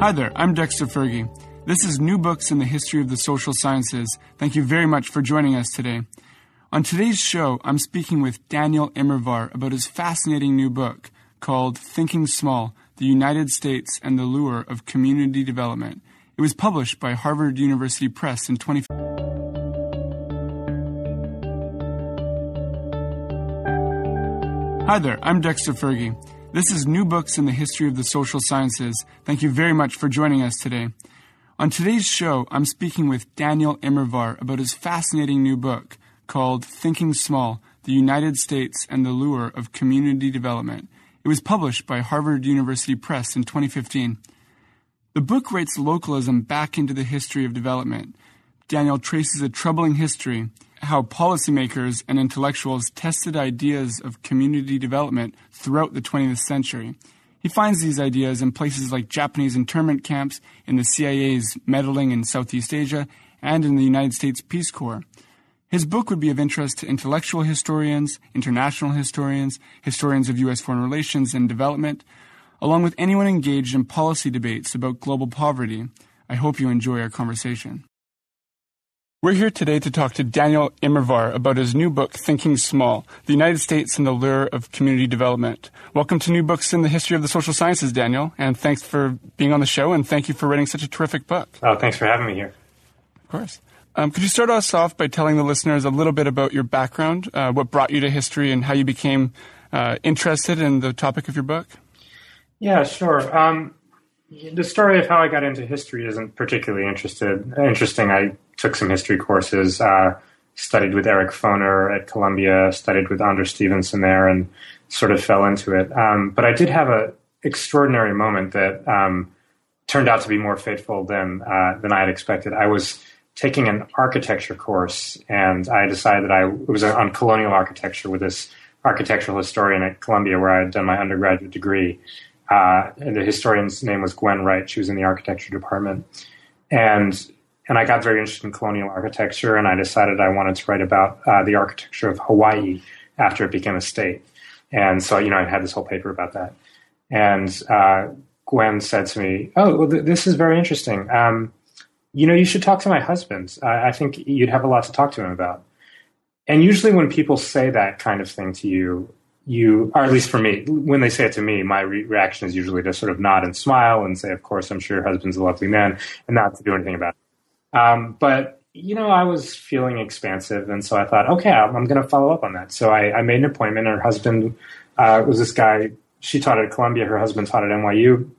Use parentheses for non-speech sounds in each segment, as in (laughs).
Hi there, I'm Dexter Fergie. This is New Books in the History of the Social Sciences. Thank you very much for joining us today. On today's show, I'm speaking with Daniel Immerwahr about his fascinating new book called Thinking Small The United States and the Lure of Community Development. It was published by Harvard University Press in 2015. Hi there, I'm Dexter Fergie. This is New Books in the History of the Social Sciences. Thank you very much for joining us today. On today's show, I'm speaking with Daniel Immerwahr about his fascinating new book called Thinking Small The United States and the Lure of Community Development. It was published by Harvard University Press in 2015. The book writes localism back into the history of development. Daniel traces a troubling history how policymakers and intellectuals tested ideas of community development throughout the 20th century. He finds these ideas in places like Japanese internment camps, in the CIA's meddling in Southeast Asia, and in the United States Peace Corps. His book would be of interest to intellectual historians, international historians, historians of U.S. foreign relations and development, along with anyone engaged in policy debates about global poverty. I hope you enjoy our conversation. We're here today to talk to Daniel Immerwahr about his new book, Thinking Small The United States and the Lure of Community Development. Welcome to New Books in the History of the Social Sciences, Daniel, and thanks for being on the show, and thank you for writing such a terrific book. Oh, thanks for having me here. Of course. Um, could you start us off by telling the listeners a little bit about your background, uh, what brought you to history, and how you became uh, interested in the topic of your book? Yeah, sure. Um, the story of how I got into history isn't particularly interested, interesting. I took some history courses, uh, studied with Eric Foner at Columbia, studied with Anders Stephanson there, and sort of fell into it. Um, but I did have an extraordinary moment that um, turned out to be more fateful than uh, than I had expected. I was taking an architecture course, and I decided that I it was on colonial architecture with this architectural historian at Columbia, where I had done my undergraduate degree. Uh, and the historian's name was Gwen Wright. She was in the architecture department, and and I got very interested in colonial architecture, and I decided I wanted to write about uh, the architecture of Hawaii after it became a state. And so, you know, I had this whole paper about that. And uh, Gwen said to me, "Oh, well, th- this is very interesting. Um, you know, you should talk to my husband. I-, I think you'd have a lot to talk to him about." And usually, when people say that kind of thing to you, you, or at least for me, when they say it to me, my re- reaction is usually to sort of nod and smile and say, "Of course, I'm sure your husband's a lovely man," and not to do anything about it. Um, but you know, I was feeling expansive, and so I thought, okay, I'm, I'm going to follow up on that. So I, I, made an appointment. Her husband uh, was this guy. She taught at Columbia. Her husband taught at NYU,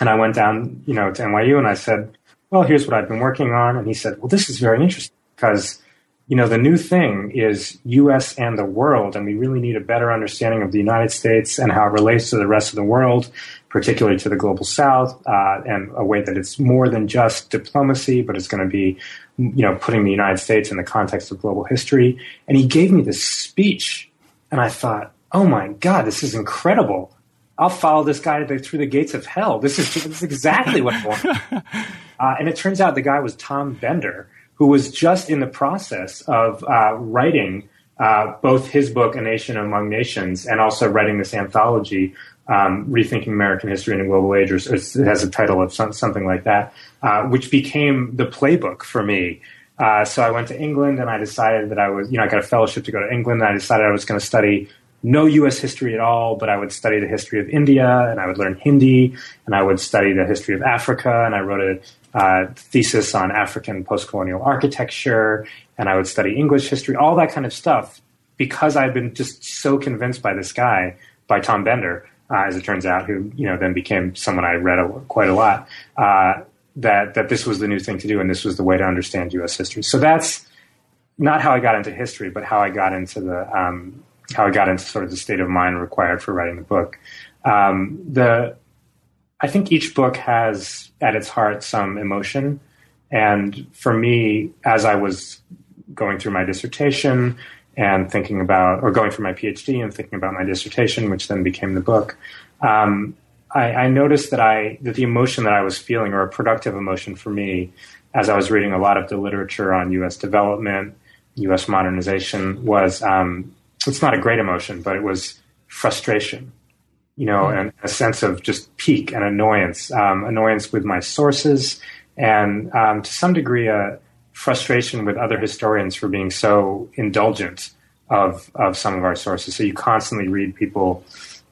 and I went down, you know, to NYU, and I said, "Well, here's what I've been working on." And he said, "Well, this is very interesting because." You know, the new thing is U.S. and the world, and we really need a better understanding of the United States and how it relates to the rest of the world, particularly to the global South, uh, and a way that it's more than just diplomacy, but it's going to be, you know, putting the United States in the context of global history. And he gave me this speech, and I thought, oh my God, this is incredible. I'll follow this guy through the gates of hell. This is, this is exactly what I want. (laughs) Uh, and it turns out the guy was Tom Bender, who was just in the process of uh, writing uh, both his book, A Nation Among Nations, and also writing this anthology, um, Rethinking American History in a Global Age, or it has a title of some, something like that, uh, which became the playbook for me. Uh, so I went to England and I decided that I was, you know, I got a fellowship to go to England and I decided I was going to study no U.S. history at all, but I would study the history of India and I would learn Hindi and I would study the history of Africa and I wrote a uh, thesis on African post-colonial architecture and I would study English history, all that kind of stuff, because I'd been just so convinced by this guy, by Tom Bender, uh, as it turns out, who you know then became someone I read a, quite a lot. Uh, that that this was the new thing to do and this was the way to understand U.S. history. So that's not how I got into history, but how I got into the um, how I got into sort of the state of mind required for writing the book. Um, the I think each book has at its heart some emotion, and for me, as I was going through my dissertation and thinking about, or going through my PhD and thinking about my dissertation, which then became the book, um, I, I, noticed that I that the emotion that I was feeling, or a productive emotion for me, as I was reading a lot of the literature on U.S. development, U.S. modernization, was um, it's not a great emotion, but it was frustration, you know, and a sense of just pique and annoyance, um, annoyance with my sources, and um, to some degree a frustration with other historians for being so indulgent of of some of our sources. So you constantly read people,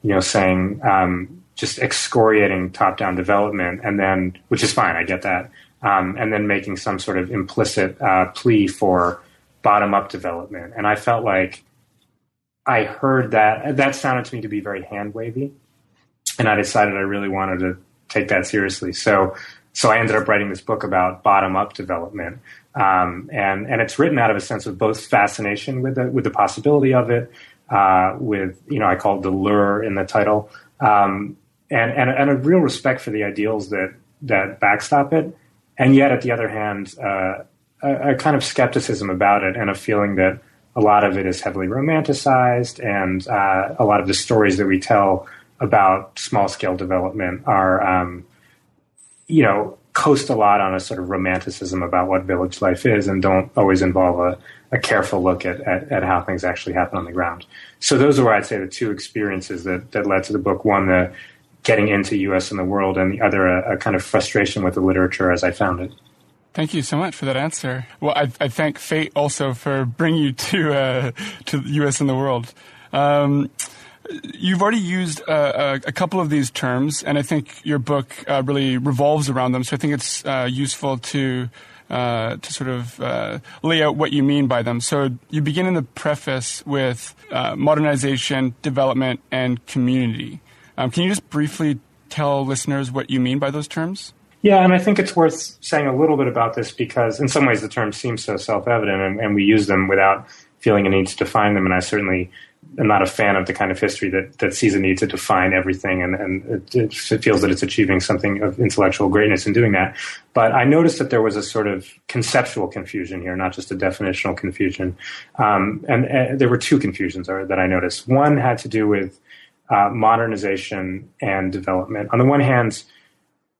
you know, saying um, just excoriating top down development, and then which is fine, I get that, um, and then making some sort of implicit uh, plea for bottom up development. And I felt like I heard that that sounded to me to be very hand wavy, and I decided I really wanted to take that seriously. So so I ended up writing this book about bottom up development, um, and and it's written out of a sense of both fascination with the with the possibility of it, uh, with you know I call it the lure in the title, um, and, and and a real respect for the ideals that that backstop it, and yet at the other hand, uh, a, a, kind of skepticism about it and a feeling that a lot of it is heavily romanticized, and uh, a lot of the stories that we tell about small scale development are, um, you know, coast a lot on a sort of romanticism about what village life is and don't always involve a, a careful look at, at, at, how things actually happen on the ground. So those are where I'd say the two experiences that, that led to the book. One, the getting into U.S. and the world, and the other, a, a kind of frustration with the literature as I found it. Thank you so much for that answer. Well, I, I thank fate also for bringing you to uh, to the U.S. and the world. Um, You've already used uh, a couple of these terms, and I think your book uh, really revolves around them. So I think it's uh, useful to uh, to sort of uh, lay out what you mean by them. So you begin in the preface with modernization, development, and community. Um, can you just briefly tell listeners what you mean by those terms? Yeah, and I think it's worth saying a little bit about this because, in some ways, the terms seem so self-evident, and, and we use them without feeling a need to define them. And I certainly am not a fan of the kind of history that, that sees a need to define everything and, and it, it, feels that it's achieving something of intellectual greatness in doing that. But I noticed that there was a sort of conceptual confusion here, not just a definitional confusion. Um, and, and, there were two confusions that I noticed. One had to do with uh, modernization and development. On the one hand,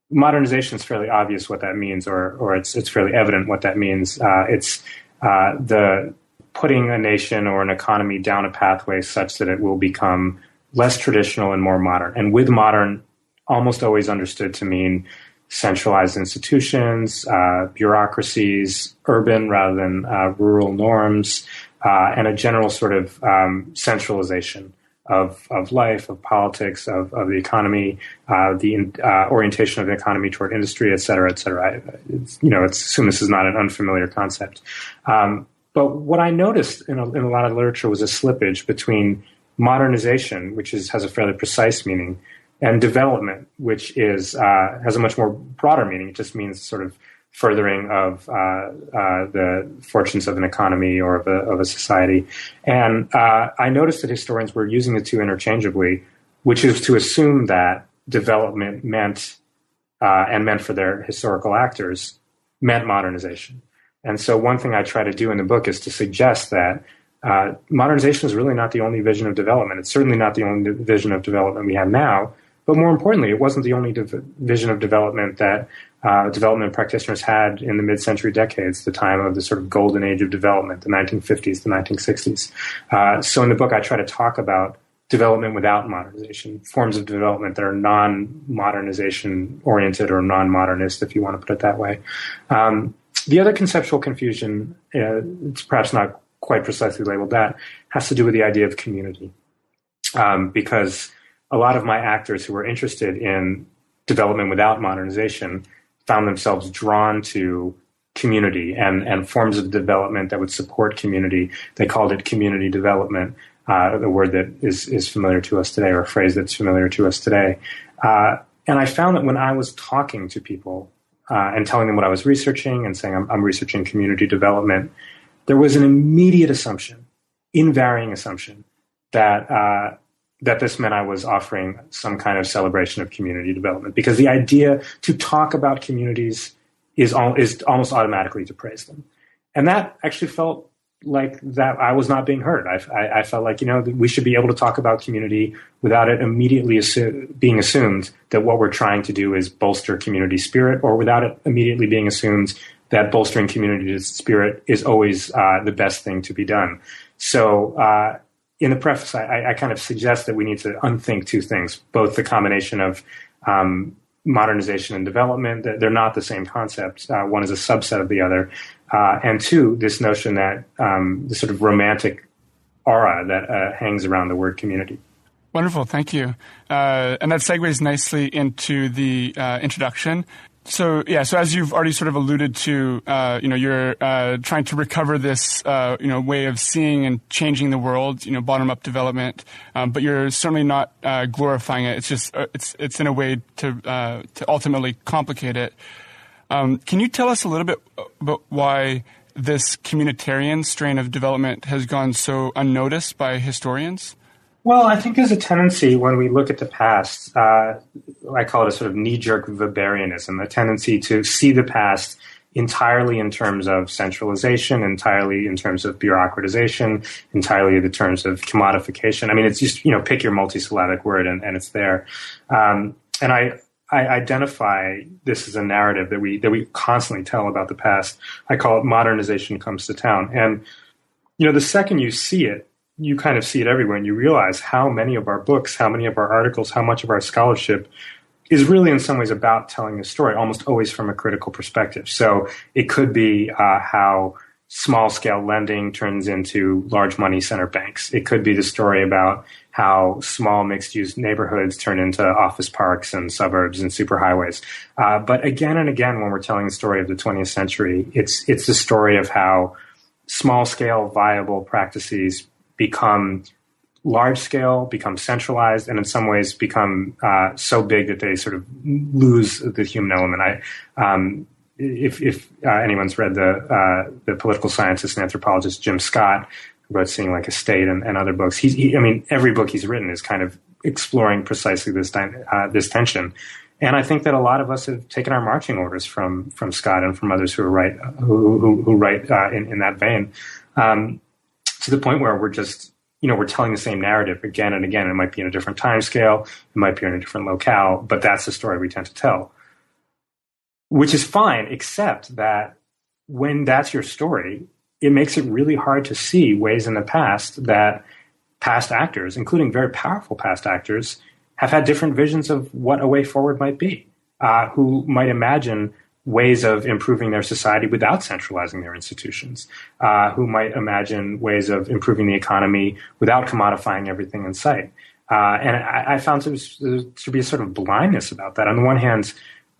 modernization is fairly obvious what that means, or, or it's, it's fairly evident what that means. Uh, it's uh, the putting a nation or an economy down a pathway such that it will become less traditional and more modern. And with modern, almost always understood to mean centralized institutions, uh, bureaucracies, urban rather than uh, rural norms, uh, and a general sort of um, centralization of, of life, of politics, of, of the economy, uh, the uh, orientation of the economy toward industry, et cetera, et cetera. you know, it's, assume this is not an unfamiliar concept. Um, but what I noticed in a, in a lot of literature was a slippage between modernization, which is, has a fairly precise meaning, and development, which is uh, has a much more broader meaning. It just means sort of furthering of uh, uh, the fortunes of an economy or of a, of a society. And uh, I noticed that historians were using the two interchangeably, which is to assume that development meant uh, and meant for their historical actors meant modernization. And so, one thing I try to do in the book is to suggest that uh, modernization is really not the only vision of development. It's certainly not the only vision of development we have now. But more importantly, it wasn't the only div- vision of development that uh, development practitioners had in the mid-century decades, the time of the sort of golden age of development, the 1950s, the 1960s. Uh, so in the book, I try to talk about development without modernization, forms of development that are non-modernization oriented or non-modernist, if you want to put it that way. Um, the other conceptual confusion, uh, it's perhaps not quite precisely labeled that, has to do with the idea of community. Um, because a lot of my actors who were interested in development without modernization found themselves drawn to community and, and forms of development that would support community. They called it community development, uh, the word that is, is familiar to us today, or a phrase that's familiar to us today. Uh, and I found that when I was talking to people uh, and telling them what I was researching and saying I'm, I'm researching community development, there was an immediate assumption, invarying assumption, that uh, that this meant I was offering some kind of celebration of community development because the idea to talk about communities is all, is almost automatically to praise them, and that actually felt like that I was not being heard. I, I, I felt like you know we should be able to talk about community without it immediately being assumed that what we're trying to do is bolster community spirit, or without it immediately being assumed that bolstering community spirit is always uh, the best thing to be done. So uh, in the preface, I, I, kind of suggest that we need to unthink two things, both the combination of um, modernization and development. They're not the same concept. Uh, one is a subset of the other. Uh, and two, this notion that um, the sort of romantic aura that uh, hangs around the word community. Wonderful, thank you. Uh, and that segues nicely into the uh, introduction. So yeah, so as you've already sort of alluded to, uh, you know, you're uh, trying to recover this, uh, you know, way of seeing and changing the world, you know, bottom-up development, um, but you're certainly not uh, glorifying it. It's just uh, it's it's in a way to uh, to ultimately complicate it. Um, can you tell us a little bit about why this communitarian strain of development has gone so unnoticed by historians? Well, I think there's a tendency when we look at the past, uh, I call it a sort of knee jerk Weberianism, a tendency to see the past entirely in terms of centralization, entirely in terms of bureaucratization, entirely in the terms of commodification. I mean, it's just, you know, pick your multisyllabic word and, and it's there. Um, and I, I identify this as a narrative that we, that we constantly tell about the past. I call it modernization comes to town. And, you know, the second you see it, you kind of see it everywhere and you realize how many of our books, how many of our articles, how much of our scholarship is really in some ways about telling a story, almost always from a critical perspective. So it could be uh, how small scale lending turns into large money center banks. It could be the story about how small mixed use neighborhoods turn into office parks and suburbs and superhighways. Uh, but again and again, when we're telling the story of the 20th century, it's, it's the story of how small scale viable practices become large scale, become centralized, and in some ways become uh, so big that they sort of lose the human element. I, um, if, if uh, anyone's read the uh, the political scientist and anthropologist Jim Scott, who wrote "Seeing Like a State" and, and other books, he's, he, I mean, every book he's written is kind of exploring precisely this uh, this tension. And I think that a lot of us have taken our marching orders from from Scott and from others who write who who, who write uh, in, in that vein. Um, to the point where we're just you know we're telling the same narrative again and again. It might be in a different time scale, it might be in a different locale, but that's the story we tend to tell, which is fine, except that when that's your story, it makes it really hard to see ways in the past that past actors, including very powerful past actors, have had different visions of what a way forward might be, uh, who might imagine ways of improving their society without centralizing their institutions, uh, who might imagine ways of improving the economy without commodifying everything in sight. Uh, and I, I found there to be a sort of blindness about that. On the one hand,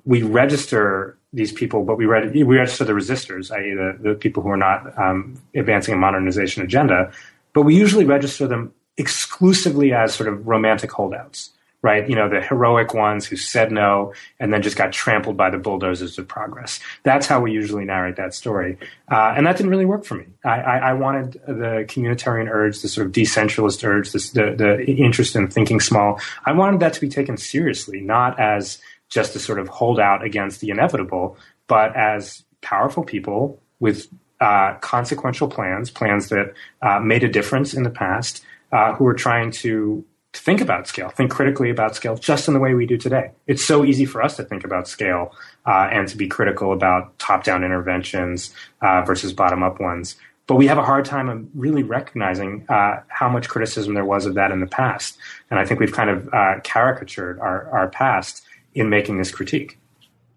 we register these people, but we, we register the resistors, i.e., the, the people who are not um, advancing a modernization agenda, but we usually register them exclusively as sort of romantic holdouts right? You know, the heroic ones who said no and then just got trampled by the bulldozers of progress. That's how we usually narrate that story. Uh, and that didn't really work for me. I, I, I, wanted the communitarian urge, the sort of decentralist urge, this, the, the interest in thinking small. I wanted that to be taken seriously, not as just a sort of holdout against the inevitable, but as powerful people with uh, consequential plans, plans that uh, made a difference in the past, uh, who are trying to think about scale, think critically about scale, just in the way we do today. It's so easy for us to think about scale uh, and to be critical about top-down interventions uh, versus bottom-up ones. But we have a hard time of really recognizing uh, how much criticism there was of that in the past, and I think we've kind of uh, caricatured our, our past in making this critique.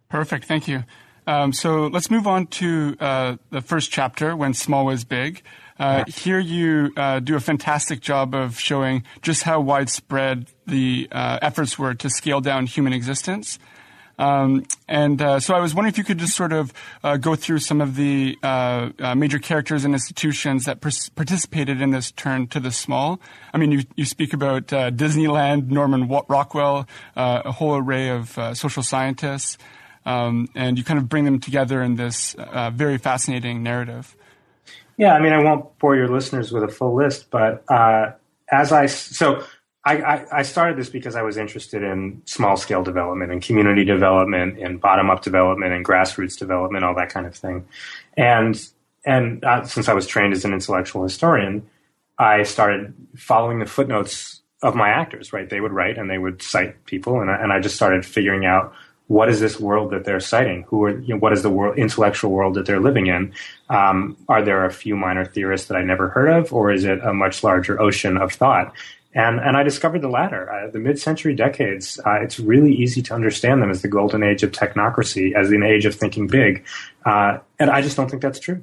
Perfect, thank you. Um, so let's move on to uh, the first chapter, when small was big. Uh, here you uh, do a fantastic job of showing just how widespread the uh, efforts were to scale down human existence. Um, and uh, so I was wondering if you could just sort of uh, go through some of the uh, major characters and institutions that participated in this turn to the small. I mean, you, you speak about Disneyland, Norman Rockwell, a whole array of social scientists, um, and you kind of bring them together in this very fascinating narrative. Yeah, I mean, I won't bore your listeners with a full list, but uh, as I so I, I, started this because I was interested in small scale development and community development and bottom up development and grassroots development, all that kind of thing, and and uh, since I was trained as an intellectual historian, I started following the footnotes of my actors. Right, they would write and they would cite people, and I, and I just started figuring out what is this world that they're citing? Who are you know, what is the world intellectual world that they're living in? Um, are there a few minor theorists that I never heard of, or is it a much larger ocean of thought? And and I discovered the latter. Uh, the mid-century decades, uh, it's really easy to understand them as the golden age of technocracy, as an age of thinking big, uh, and I just don't think that's true.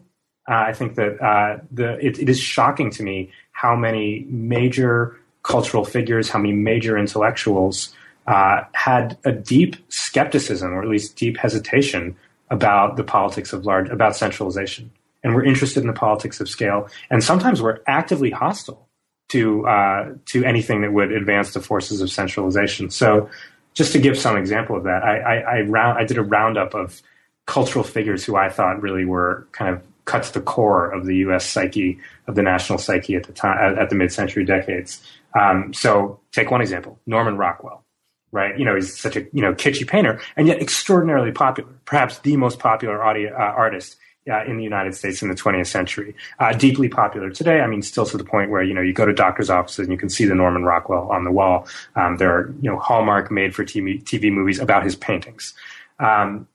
Uh, I think that uh, the it, it is shocking to me how many major cultural figures, how many major intellectuals uh, had a deep skepticism, or at least deep hesitation, about the politics of large, about centralization, and we're interested in the politics of scale, and sometimes we're actively hostile to uh, to anything that would advance the forces of centralization. So, just to give some example of that, I, I, I, round, I did a roundup of cultural figures who I thought really were kind of cut to the core of the U.S. psyche, of the national psyche at the time, at the mid-century decades. Um, so, take one example: Norman Rockwell right? You know, he's such a you know kitschy painter, and yet extraordinarily popular, perhaps the most popular audio, uh, artist uh, in the United States in the 20th century. Uh, deeply popular today. I mean, still to the point where you know you go to doctors' offices and you can see the Norman Rockwell on the wall. Um, there are you know Hallmark made-for-TV TV movies about his paintings. Um,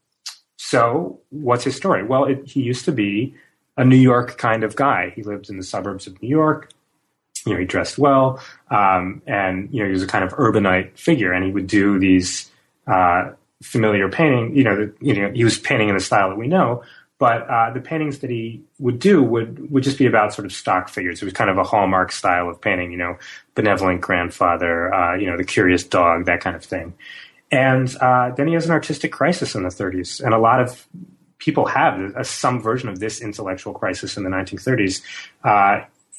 so, what's his story? Well, it, he used to be a New York kind of guy. He lived in the suburbs of New York you know, he dressed well, um, and you know, he was a kind of urbanite figure, and he would do these uh, familiar painting. You know, the, you know, he was painting in the style that we know, but uh, the paintings that he would do would would just be about sort of stock figures. It was kind of a hallmark style of painting. You know, benevolent grandfather, uh, you know, the curious dog, that kind of thing. And uh, then he has an artistic crisis in the 30s, and a lot of people have a, some version of this intellectual crisis in the 1930s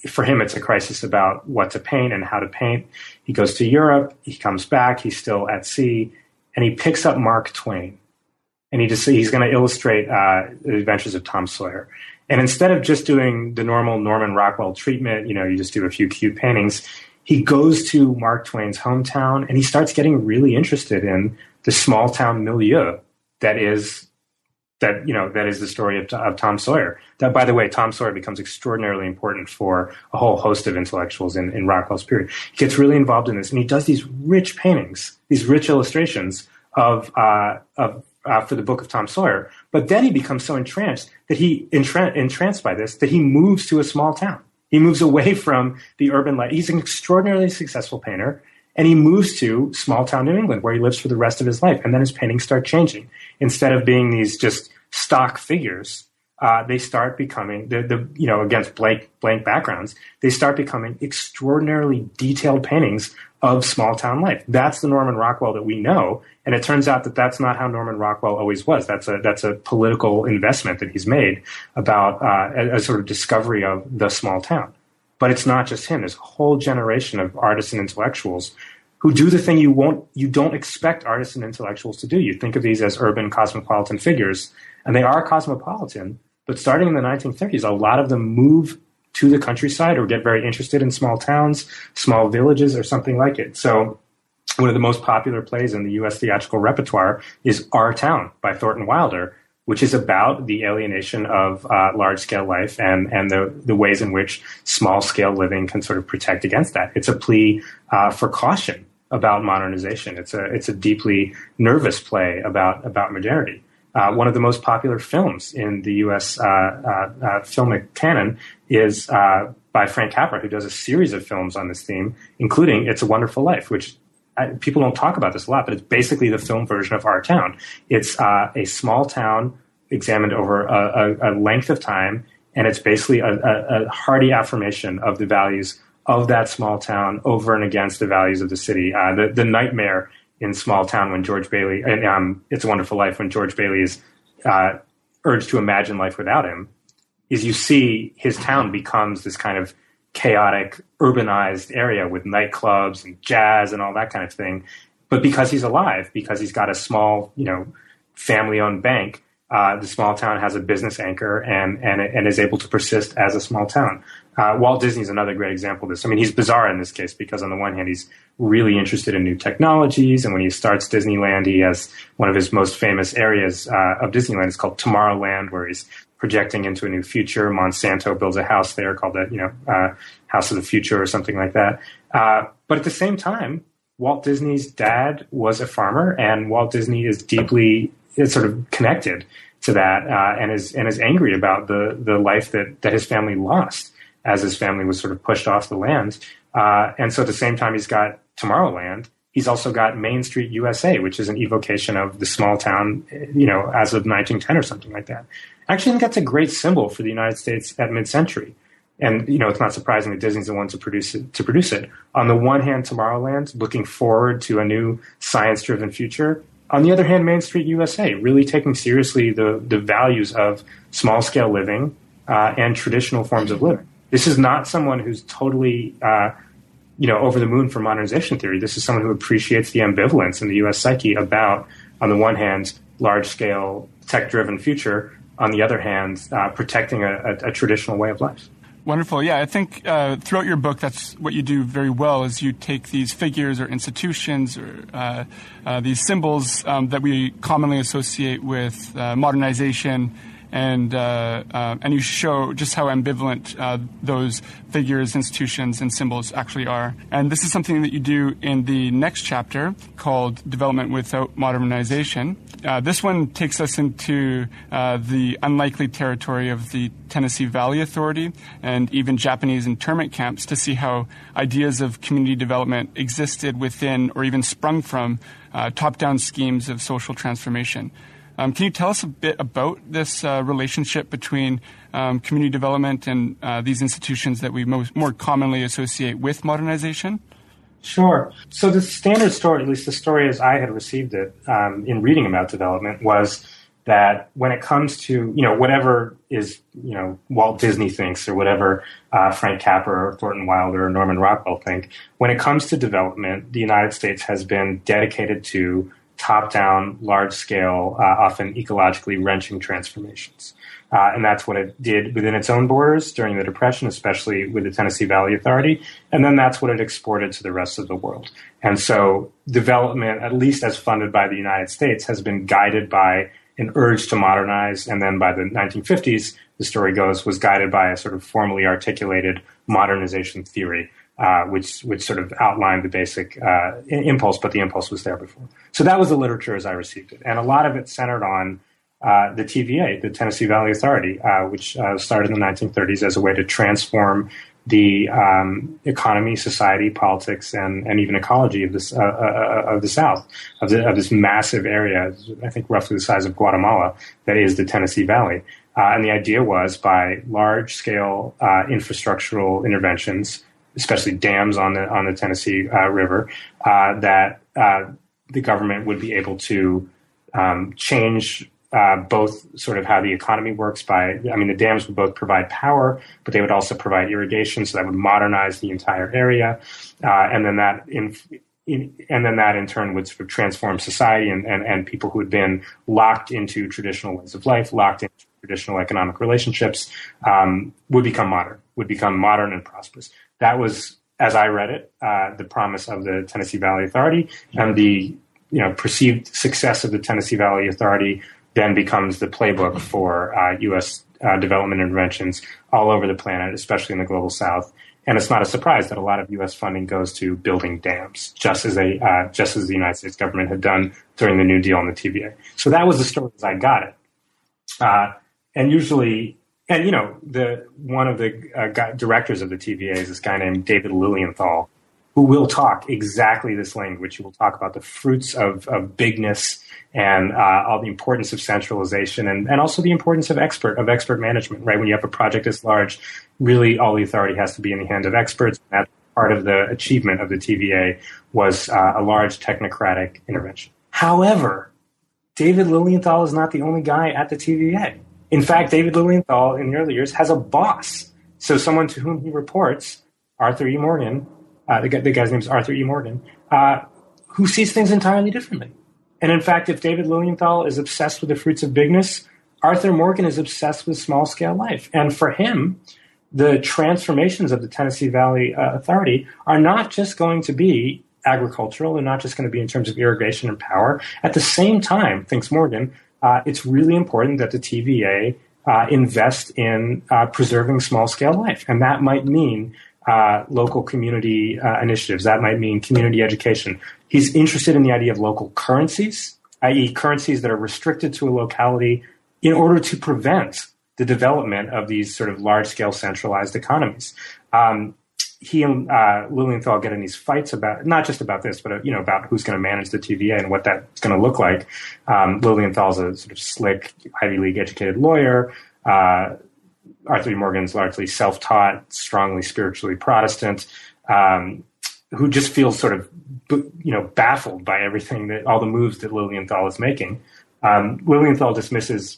for him, it's a crisis about what to paint and how to paint. He goes to Europe. He comes back. He's still at sea, and he picks up Mark Twain, and he just he's going to illustrate uh, the adventures of Tom Sawyer. And instead of just doing the normal Norman Rockwell treatment, you know, you just do a few cute paintings. He goes to Mark Twain's hometown, and he starts getting really interested in the small town milieu that is that you know that is the story of, of, Tom Sawyer. That, by the way, Tom Sawyer becomes extraordinarily important for a whole host of intellectuals in, in Rockwell's period. He gets really involved in this, and he does these rich paintings, these rich illustrations of uh, of uh, for the book of Tom Sawyer. But then he becomes so entranced that he entra- entranced by this that he moves to a small town. He moves away (laughs) from the urban life. He's an extraordinarily successful painter. And he moves to small town New England where he lives for the rest of his life. And then his paintings start changing. Instead of being these just stock figures, uh, they start becoming the, the you know against blank blank backgrounds. They start becoming extraordinarily detailed paintings of small town life. That's the Norman Rockwell that we know, and it turns out that that's not how Norman Rockwell always was. That's a that's a political investment that he's made about uh, a, a sort of discovery of the small town. But it's not just him. There's a whole generation of artists and intellectuals who do the thing you won't you don't expect artists and intellectuals to do. You think of these as urban cosmopolitan figures, and they are cosmopolitan. But starting in the 1930s, a lot of them move to the countryside or get very interested in small towns, small villages, or something like it. So one of the most popular plays in the U.S. theatrical repertoire is Our Town by Thornton Wilder, which is about the alienation of uh, large scale life and, and the, the ways in which small scale living can sort of protect against that. It's a plea uh, for caution about modernization. It's a, it's a deeply nervous play about, about modernity. Uh, one of the most popular films in the U.S. Uh, uh, uh, filmic canon is by Frank Capra, who does a series of films on this theme, including "It's a Wonderful Life," which I, people don't talk about this a lot, but it's basically the film version of Our Town. It's uh, a small town examined over a, a, a, length of time, and it's basically a, a, hearty affirmation of the values of that small town over and against the values of the city. Uh, the, the nightmare in Small Town when George Bailey, and um, It's a Wonderful Life, when George Bailey is uh, urged to imagine life without him, is you see his town becomes this kind of chaotic, urbanized area with nightclubs and jazz and all that kind of thing. But because he's alive, because he's got a small, you know, family-owned bank, uh, the small town has a business anchor and, and and is able to persist as a small town. Uh, Walt Disney is another great example of this. I mean, he's bizarre in this case because on the one hand, he's really interested in new technologies, and when he starts Disneyland, he has one of his most famous areas uh, of Disneyland is called Tomorrowland, where he's projecting into a new future. Monsanto builds a house there called the you know uh, House of the Future or something like that. Uh, but at the same time, Walt Disney's dad was a farmer, and Walt Disney is deeply sort of connected to that, uh, and is and is angry about the the life that that his family lost as his family was sort of pushed off the land. Uh, and so at the same time, he's got Tomorrowland. He's also got Main Street USA, which is an evocation of the small town, you know, as of 1910 or something like that. Actually, think that's a great symbol for the United States at mid-century. And you know, it's not surprising that Disney's the one to produce it. To produce it, on the one hand, Tomorrowland, looking forward to a new science-driven future. On the other hand, Main Street USA, really taking seriously the the values of small-scale living uh, and traditional forms of living. This is not someone who's totally, uh, you know, over the moon for modernization theory. This is someone who appreciates the ambivalence in the U.S. psyche about, on the one hand, large-scale tech-driven future, on the other hand, uh, protecting a, a, a, traditional way of life. Wonderful. Yeah, I think uh, throughout your book, that's what you do very well. Is you take these figures or institutions or uh, uh these symbols um, that we commonly associate with uh, modernization and uh, uh, and you show just how ambivalent uh, those figures, institutions, and symbols actually are. And this is something that you do in the next chapter called "Development Without Modernization." Uh, this one takes us into uh, the unlikely territory of the Tennessee Valley Authority and even Japanese internment camps to see how ideas of community development existed within or even sprung from uh, top-down schemes of social transformation. Um, can you tell us a bit about this uh, relationship between um, community development and uh, these institutions that we most, more commonly associate with modernization? Sure. So the standard story, at least the story as I had received it um, in reading about development, was that when it comes to you know whatever is you know Walt Disney thinks or whatever uh, Frank Capra or Thornton Wilder or Norman Rockwell think, when it comes to development, the United States has been dedicated to top down, large scale, uh, often ecologically wrenching transformations. Uh, and that's what it did within its own borders during the Depression, especially with the Tennessee Valley Authority. And then that's what it exported to the rest of the world. And so development, at least as funded by the United States, has been guided by an urge to modernize. And then by the 1950s, the story goes, was guided by a sort of formally articulated modernization theory uh, which which sort of outlined the basic uh, impulse, but the impulse was there before. So that was the literature as I received it, and a lot of it centered on uh, the TVA, the Tennessee Valley Authority, uh, which uh, started in the 1930s as a way to transform the um, economy, society, politics, and, and even ecology of this of the South of, the, of this massive area. I think roughly the size of Guatemala that is the Tennessee Valley. and the idea was by large scale infrastructural interventions especially dams on the on the Tennessee uh, River, uh, that uh, the government would be able to um, change uh, both sort of how the economy works by, I mean, the dams would both provide power, but they would also provide irrigation, so that would modernize the entire area, uh, and then that in, in, and then that in turn would sort of transform society and, and, and people who had been locked into traditional ways of life, locked into traditional economic relationships, um, would become modern, would become modern and prosperous that was, as I read it, uh, the promise of the Tennessee Valley Authority and the you know perceived success of the Tennessee Valley Authority then becomes the playbook for uh, U.S. Uh, development interventions all over the planet, especially in the global south. And it's not a surprise that a lot of U.S. funding goes to building dams, just as a uh, just as the United States government had done during the New Deal and the TVA. So that was the story as I got it. Uh, and usually, and you know, the one of the uh, directors of the TVA is this guy named David Lilienthal, who will talk exactly this language. He will talk about the fruits of, of bigness and uh, all the importance of centralization and, and also the importance of expert of expert management. Right, when you have a project this large, really all the authority has to be in the hands of experts. That part of the achievement of the TVA was uh, a large technocratic intervention. However, David Lilienthal is not the only guy at the TVA. In fact, David Lilienthal in the early years has a boss. So someone to whom he reports, Arthur E. Morgan, uh, the, guy, the, guy's name is Arthur E. Morgan, uh, who sees things entirely differently. And in fact, if David Lilienthal is obsessed with the fruits of bigness, Arthur Morgan is obsessed with small scale life. And for him, the transformations of the Tennessee Valley uh, Authority are not just going to be agricultural and not just going to be in terms of irrigation and power. At the same time, thinks Morgan, uh, it's really important that the TVA uh, invest in uh, preserving small scale life. And that might mean uh, local community uh, initiatives. That might mean community education. He's interested in the idea of local currencies, i.e., currencies that are restricted to a locality in order to prevent the development of these sort of large scale centralized economies. Um, he and uh, Lilienthal get in these fights about not just about this, but uh, you know about who's going to manage the TVA and what that's going to look like. Um, Lilienthal's a sort of slick Ivy League educated lawyer. Uh, Arthur. Morgan's largely self-taught, strongly spiritually Protestant, um, who just feels sort of, you know, baffled by everything that all the moves that Lilienthal is making. Um, Lilienthal dismisses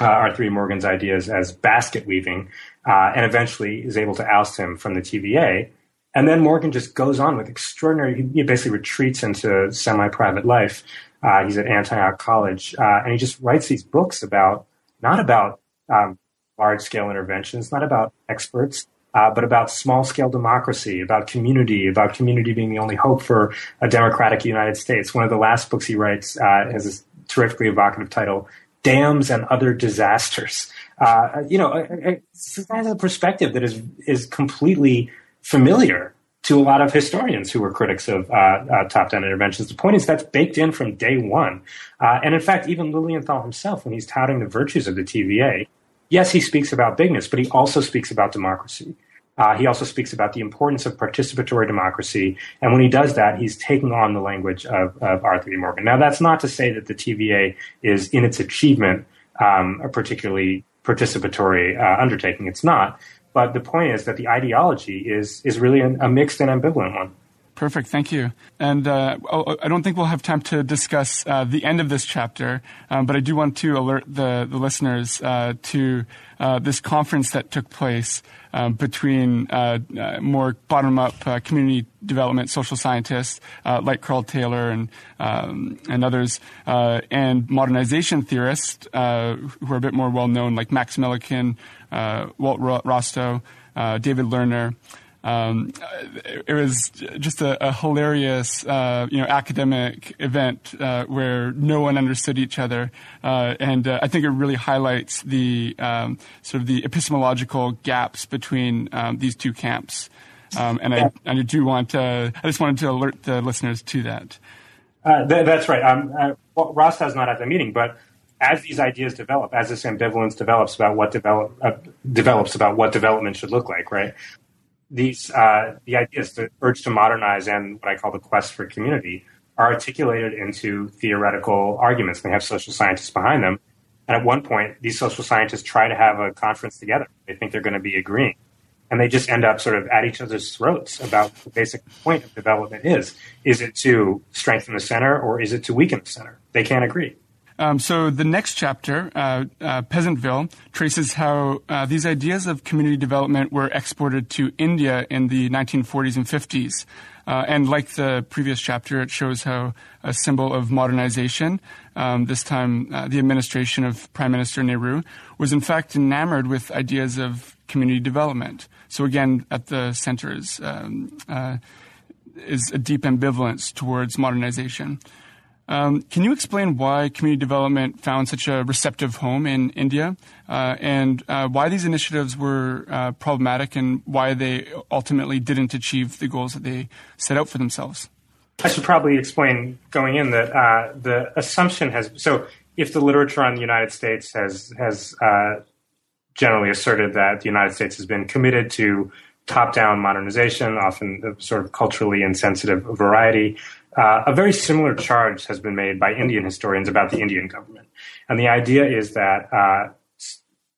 uh, Arthur. Morgan's ideas as basket weaving, uh, and eventually is able to oust him from the TVA. And then Morgan just goes on with extraordinary. He basically retreats into semi-private life. Uh, he's at Antioch College, uh, and he just writes these books about not about um, large scale interventions, not about experts, uh, but about small scale democracy, about community, about community being the only hope for a democratic United States. One of the last books he writes uh, has this terrifically evocative title, Dams and Other Disasters. Uh, you know, it's a perspective that is, is completely familiar to a lot of historians who were critics of uh, uh, top-down interventions. The point is that's baked in from day one. Uh, and in fact, even Lilienthal himself, when he's touting the virtues of the TVA, yes, he speaks about bigness, but he also speaks about democracy. Uh, he also speaks about the importance of participatory democracy. And when he does that, he's taking on the language of, of Arthur E. Morgan. Now, that's not to say that the TVA is, in its achievement, um, a particularly participatory uh, undertaking. It's not. But the point is that the ideology is, is really a, a mixed and ambivalent one. Perfect. Thank you. And uh, I don't think we'll have time to discuss uh, the end of this chapter, um, but I do want to alert the, the listeners uh, to uh, this conference that took place um, between uh, uh, more bottom up community development social scientists like Carl Taylor and, um, and others, and modernization theorists who are a bit more well known, like Max Millikan, Walt Rostow, David Lerner. Um, it was just a, a hilarious, uh, you know, academic event uh, where no one understood each other, uh, and uh, I think it really highlights the um, sort of the epistemological gaps between um, these two camps. Um, and I, I do want, uh, I just wanted to alert the listeners to that. Uh, th- that's right. Um, well, Rostow's not at the meeting, but as these ideas develop, as this ambivalence develops about what develop uh, develops about what development should look like, right? These uh, the ideas, the urge to modernize, and what I call the quest for community, are articulated into theoretical arguments. They have social scientists behind them. And at one point, these social scientists try to have a conference together. They think they're going to be agreeing. And they just end up sort of at each other's throats about the basic point of development is. Is it to strengthen the center or is it to weaken the center? They can't agree. Um, so the next chapter, uh, uh, Peasantville, traces how uh, these ideas of community development were exported to India in the 1940s and 50s. Uh, and like the previous chapter, it shows how a symbol of modernization, um, this time uh, the administration of Prime Minister Nehru, was in fact enamored with ideas of community development. So again, at the center is, um, uh, is a deep ambivalence towards modernization. Um, can you explain why community development found such a receptive home in India uh, and uh, why these initiatives were uh, problematic and why they ultimately didn't achieve the goals that they set out for themselves? I should probably explain going in that uh, the assumption has so if the literature on the United States has has uh, generally asserted that the United States has been committed to top-down modernization, often of sort of culturally insensitive variety. Uh, a very similar charge has been made by Indian historians about the Indian government, and the idea is that uh,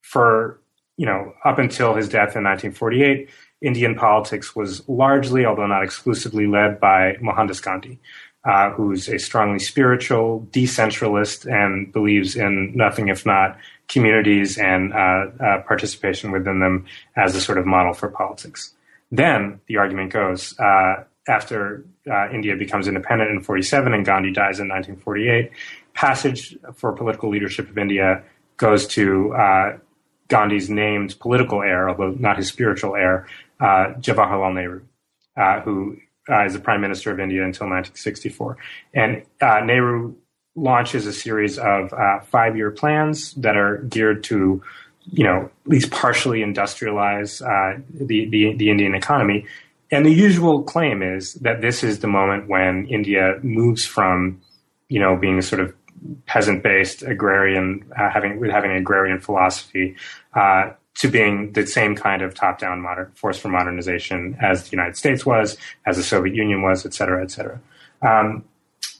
for you know up until his death in 1948, Indian politics was largely, although not exclusively, led by Mohandas Gandhi, uh, who's a strongly spiritual decentralist and believes in nothing if not communities and uh, uh, participation within them as a sort of model for politics. Then the argument goes uh, after uh, India becomes independent in 47 and Gandhi dies in 1948, passage for political leadership of India goes to uh, Gandhi's named political heir, although not his spiritual heir, uh, Jawaharlal Nehru, who is the prime minister of India until 1964. And Nehru launches a series of uh, five year plans that are geared to, you know, at least partially industrialize uh, the, the, the Indian economy. And the usual claim is that this is the moment when India moves from, you know, being a sort of peasant based agrarian, uh, having having an agrarian philosophy, uh, to being the same kind of top down modern force for modernization as the United States was, as the Soviet Union was, et cetera, et cetera. Um,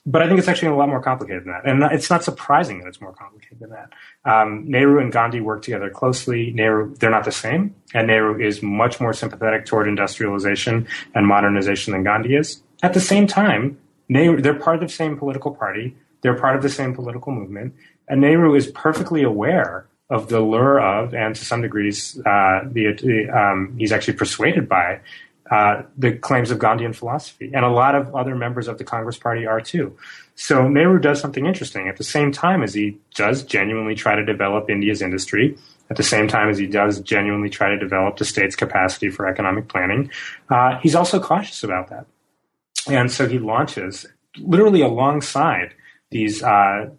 but I think it's actually a lot more complicated than that. And it's not surprising that it's more complicated than that. Um, Nehru and Gandhi work together closely. Nehru, they're not the same. And Nehru is much more sympathetic toward industrialization and modernization than Gandhi is. At the same time, Nehru, they're part of the same political party. They're part of the same political movement. And Nehru is perfectly aware of the lure of, and to some degrees, uh, the, um, he's actually persuaded by uh, the claims of Gandhian philosophy. And a lot of other members of the Congress Party are too. So Nehru does something interesting. At the same time as he does genuinely try to develop India's industry, at the same time as he does genuinely try to develop the state's capacity for economic planning, uh, he's also cautious about that. And so he launches, literally alongside these uh,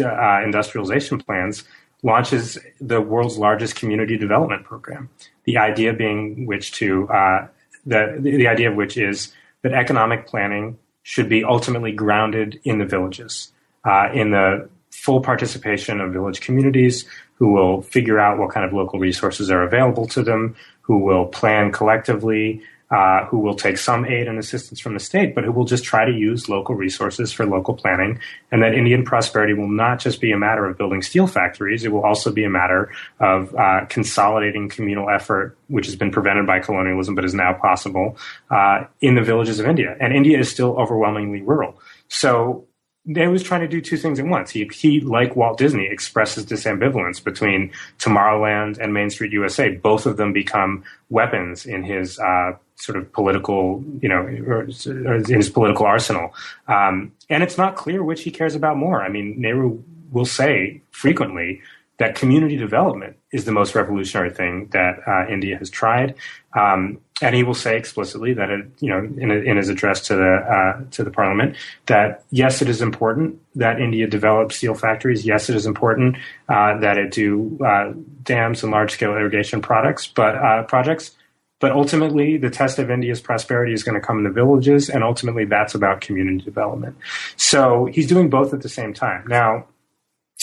uh, industrialization plans, launches the world's largest community development program. The idea being which to uh, the, the idea of which is that economic planning should be ultimately grounded in the villages, uh, in the full participation of village communities who will figure out what kind of local resources are available to them, who will plan collectively, uh, who will take some aid and assistance from the state, but who will just try to use local resources for local planning. And that Indian prosperity will not just be a matter of building steel factories, it will also be a matter of uh, consolidating communal effort, which has been prevented by colonialism but is now possible uh, in the villages of India. And India is still overwhelmingly rural. So they was trying to do two things at once. He, he, like Walt Disney, expresses this ambivalence between Tomorrowland and Main Street USA. Both of them become weapons in his uh, sort of political, you know, or, or in his political arsenal. Um, and it's not clear which he cares about more. I mean, Nehru will say frequently that community development is the most revolutionary thing that uh, India has tried. Um, and he will say explicitly that, it, you know, in, in, his address to the uh, to the parliament, that yes, it is important that India develop steel factories. Yes, it is important uh, that it do uh, dams and large scale irrigation products, but uh, projects. But ultimately, the test of India's prosperity is going to come in the villages, and ultimately, that's about community development. So he's doing both at the same time. Now,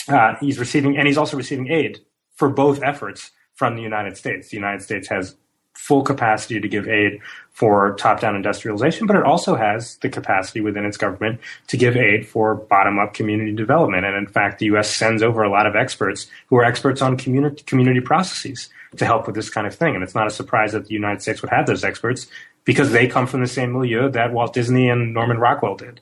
uh, he's receiving, and he's also receiving aid for both efforts from the United States. The United States has full capacity to give aid for top-down industrialization, but it also has the capacity within its government to give aid for bottom-up community development. And in fact, the U.S. sends over a lot of experts who are experts on community community processes to help with this kind of thing. And it's not a surprise that the United States would have those experts because they come from the same milieu that Walt Disney and Norman Rockwell did.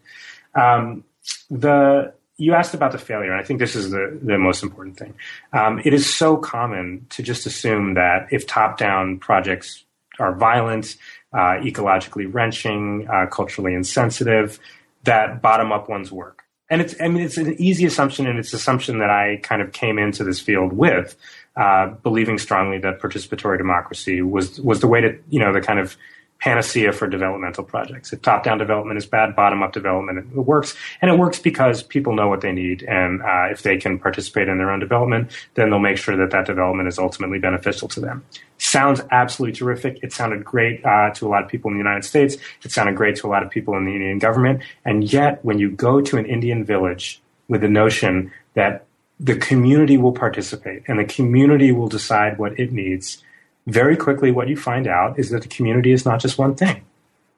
Um, the you asked about the failure, and I think this is the, the most important thing. Um, it is so common to just assume that if top down projects are violent, uh, ecologically wrenching, uh, culturally insensitive, that bottom up ones work. And it's, I mean, it's an easy assumption, and it's an assumption that I kind of came into this field with, uh, believing strongly that participatory democracy was was the way to, you know, the kind of panacea for developmental projects. If top down development is bad, bottom up development it works. And it works because people know what they need. And uh, if they can participate in their own development, then they'll make sure that that development is ultimately beneficial to them. Sounds absolutely terrific. It sounded great uh, to a lot of people in the United States. It sounded great to a lot of people in the Indian government. And yet, when you go to an Indian village with the notion that the community will participate and the community will decide what it needs, very quickly what you find out is that the community is not just one thing.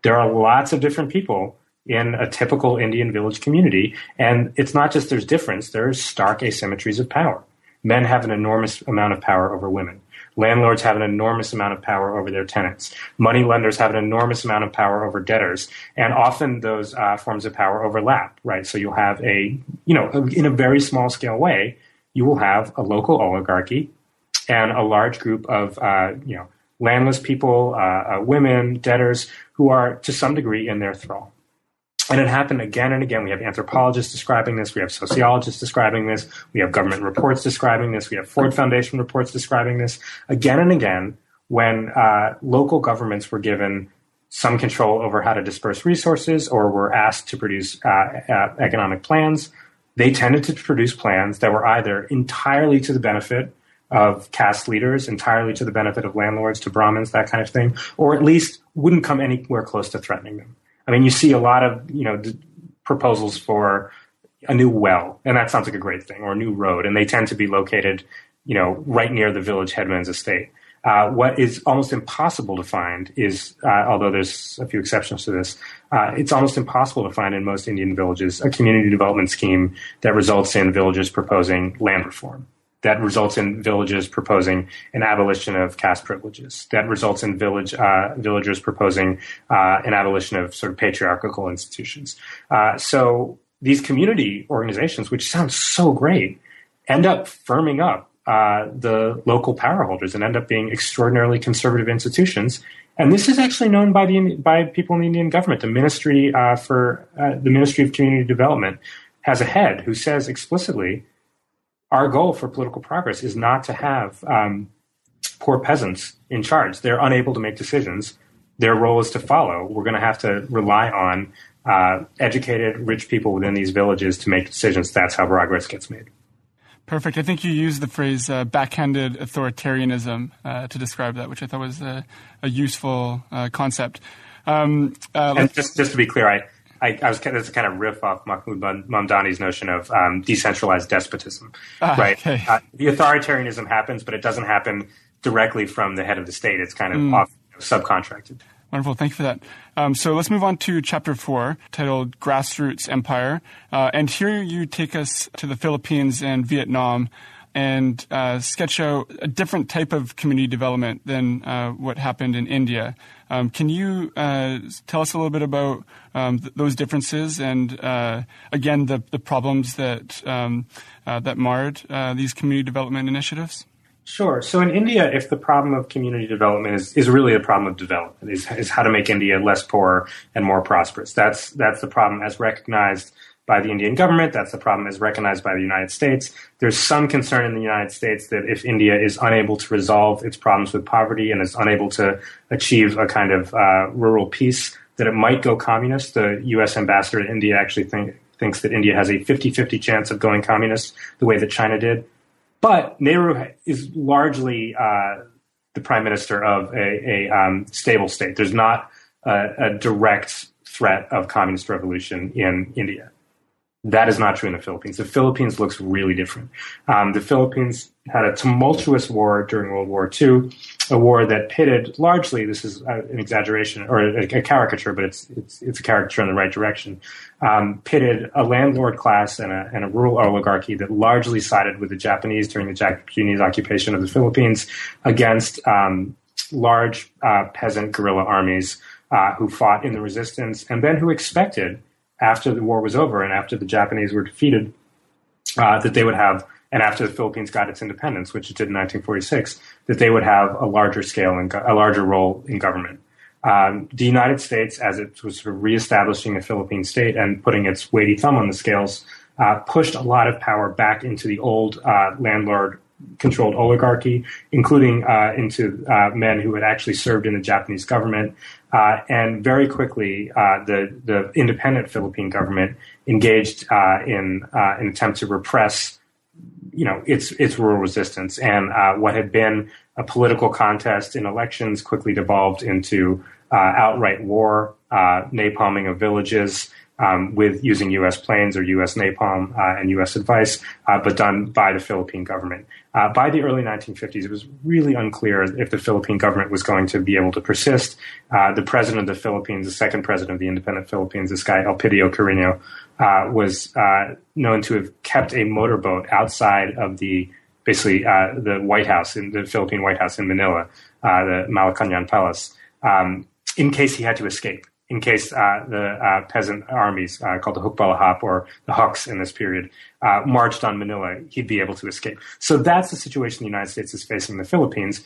There are lots of different people in a typical Indian village community. And it's not just there's difference, there's stark asymmetries of power. Men have an enormous amount of power over women. Landlords have an enormous amount of power over their tenants. Money lenders have an enormous amount of power over debtors. And often those uh, forms of power overlap, right? So you'll have a, you know, in a very small scale way, you will have a local oligarchy and a large group of uh, you know landless people, uh, uh, women, debtors who are to some degree in their thrall. And it happened again and again. We have anthropologists describing this. We have sociologists describing this. We have government reports describing this. We have Ford Foundation reports describing this again and again when uh, local governments were given some control over how to disperse resources or were asked to produce uh, uh, economic plans. They tended to produce plans that were either entirely to the benefit of caste leaders entirely to the benefit of landlords, to Brahmins, that kind of thing, or at least wouldn't come anywhere close to threatening them. I mean, you see a lot of you know d- proposals for a new well, and that sounds like a great thing, or a new road, and they tend to be located, you know, right near the village headman's estate. Uh, what is almost impossible to find is, uh, although there's a few exceptions to this, uh, it's almost impossible to find in most Indian villages a community development scheme that results in villagers proposing land reform that results in villages proposing an abolition of caste privileges. That results in village uh, villagers proposing uh, an abolition of sort of patriarchal institutions. Uh, so these community organizations, which sounds so great, end up firming up uh, the local power holders and end up being extraordinarily conservative institutions. And this is actually known by the by people in the Indian government. The Ministry uh, for uh, the Ministry of Community Development has a head who says explicitly our goal for political progress is not to have um, poor peasants in charge. They're unable to make decisions. Their role is to follow. We're going to have to rely on uh, educated, rich people within these villages to make decisions. That's how progress gets made. Perfect. I think you used the phrase uh, backhanded authoritarianism uh, to describe that, which I thought was a, a useful uh, concept. Um, uh, and just, just to be clear, I, I, I was kind of, kind of riff off Mahmood Mamdani's notion of um, decentralized despotism, ah, right? Okay. Uh, the authoritarianism happens, but it doesn't happen directly from the head of the state. It's kind of mm. off, subcontracted. Wonderful. Thank you for that. Um, so let's move on to chapter four, titled Grassroots Empire. Uh, and here you take us to the Philippines and Vietnam and uh, sketch out a different type of community development than uh, what happened in India. Um, can you uh, tell us a little bit about um, th- those differences and uh, again the, the problems that um, uh, that marred uh, these community development initiatives? Sure. So in India, if the problem of community development is, is really a problem of development, is, is how to make India less poor and more prosperous. That's that's the problem as recognized by the Indian government. That's the problem as recognized by the United States. There's some concern in the United States that if India is unable to resolve its problems with poverty and is unable to achieve a kind of uh, rural peace, that it might go communist. The U.S. ambassador to India actually think, thinks that India has a 50-50 chance of going communist the way that China did. But Nehru is largely uh, the prime minister of a, a um, stable state. There's not a, a direct threat of communist revolution in India. That is not true in the Philippines. The Philippines looks really different. Um, the Philippines had a tumultuous war during World War II, a war that pitted largely, this is an exaggeration or a, a caricature, but it's, it's, it's, a caricature in the right direction, um, pitted a landlord class and a, and a, rural oligarchy that largely sided with the Japanese during the Japanese occupation of the Philippines against um, large uh, peasant guerrilla armies uh, who fought in the resistance and then who expected after the war was over and after the Japanese were defeated, uh, that they would have, and after the Philippines got its independence, which it did in 1946, that they would have a larger scale and a larger role in government. Um, the United States, as it was sort of reestablishing the Philippine state and putting its weighty thumb on the scales, uh, pushed a lot of power back into the old uh, landlord controlled oligarchy, including uh, into uh, men who had actually served in the Japanese government. Uh, and very quickly, uh, the the independent Philippine government engaged uh, in uh, an attempt to repress, you know, its its rural resistance. And what had been a political contest in elections quickly devolved into outright war, napalming of villages um, with using U.S. planes or U.S. napalm uh, and U.S. advice, uh, but done by the Philippine government. Uh, by the early 1950s, it was really unclear if the Philippine government was going to be able to persist. Uh, the president of the Philippines, the second president of the independent Philippines, this guy Elpidio Quirino, uh, was uh, known to have kept a motorboat outside of the basically the White House in the Philippine White House in Manila, the Malacañang Palace, um, in case he had to escape in case uh, the uh, peasant armies uh, called the Hukbalahap or the Huks in this period uh, marched on Manila, he'd be able to escape. So that's the situation the United States is facing in the Philippines.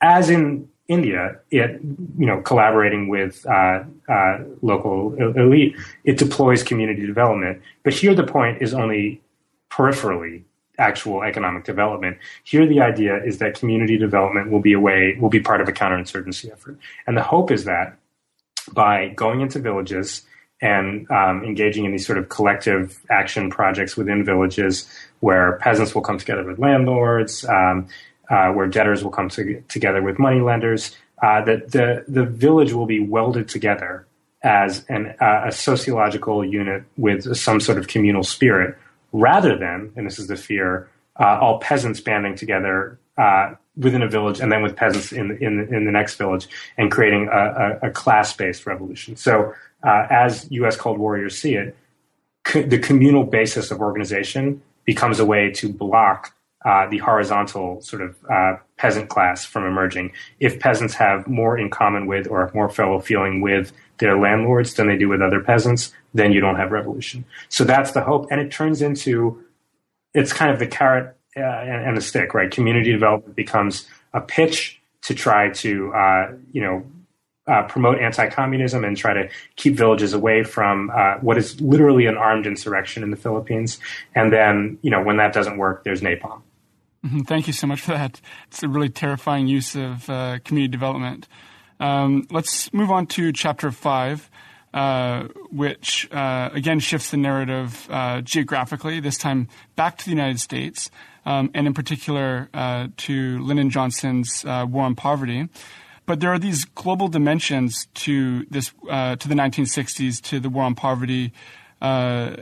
As in India, it you know collaborating with uh, uh, local elite, it deploys community development. But here the point is only peripherally actual economic development. Here, the idea is that community development will be a way, will be part of a counterinsurgency effort. And the hope is that by going into villages and um, engaging in these sort of collective action projects within villages where peasants will come together with landlords, um, uh, where debtors will come to, together with money lenders, uh, that the, the village will be welded together as an, uh, a sociological unit with some sort of communal spirit rather than, and this is the fear, uh, all peasants banding together uh, within a village and then with peasants in in, in the next village and creating a, a, a class based revolution. So uh, as U.S. Cold Warriors see it, co- the communal basis of organization becomes a way to block uh, the horizontal sort of uh, peasant class from emerging. If peasants have more in common with or more fellow feeling with their landlords than they do with other peasants, then you don't have revolution. So that's the hope, and it turns into it's kind of the carrot uh, and, and, the stick, right? Community development becomes a pitch to try to, uh, you know, uh, promote anti-communism and try to keep villages away from uh, what is literally an armed insurrection in the Philippines. And then, you know, when that doesn't work, there's napalm. Mm-hmm. Thank you so much for that. It's a really terrifying use of uh, community development. Um, let's move on to chapter five. Uh, which uh, again shifts the narrative geographically, this time back to the United States um, and in particular uh, to Lyndon Johnson's uh, War on Poverty. But there are these global dimensions to this uh, to the 1960s to the War on Poverty. Uh,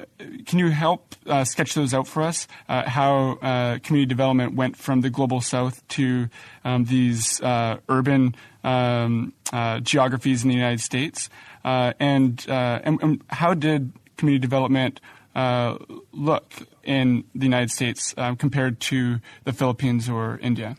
can you help uh, sketch those out for us? Uh, how community development went from the global south to um, these urban um, geographies in the United States, and, and, and how did community development uh, look in the United States um, compared to the Philippines or India?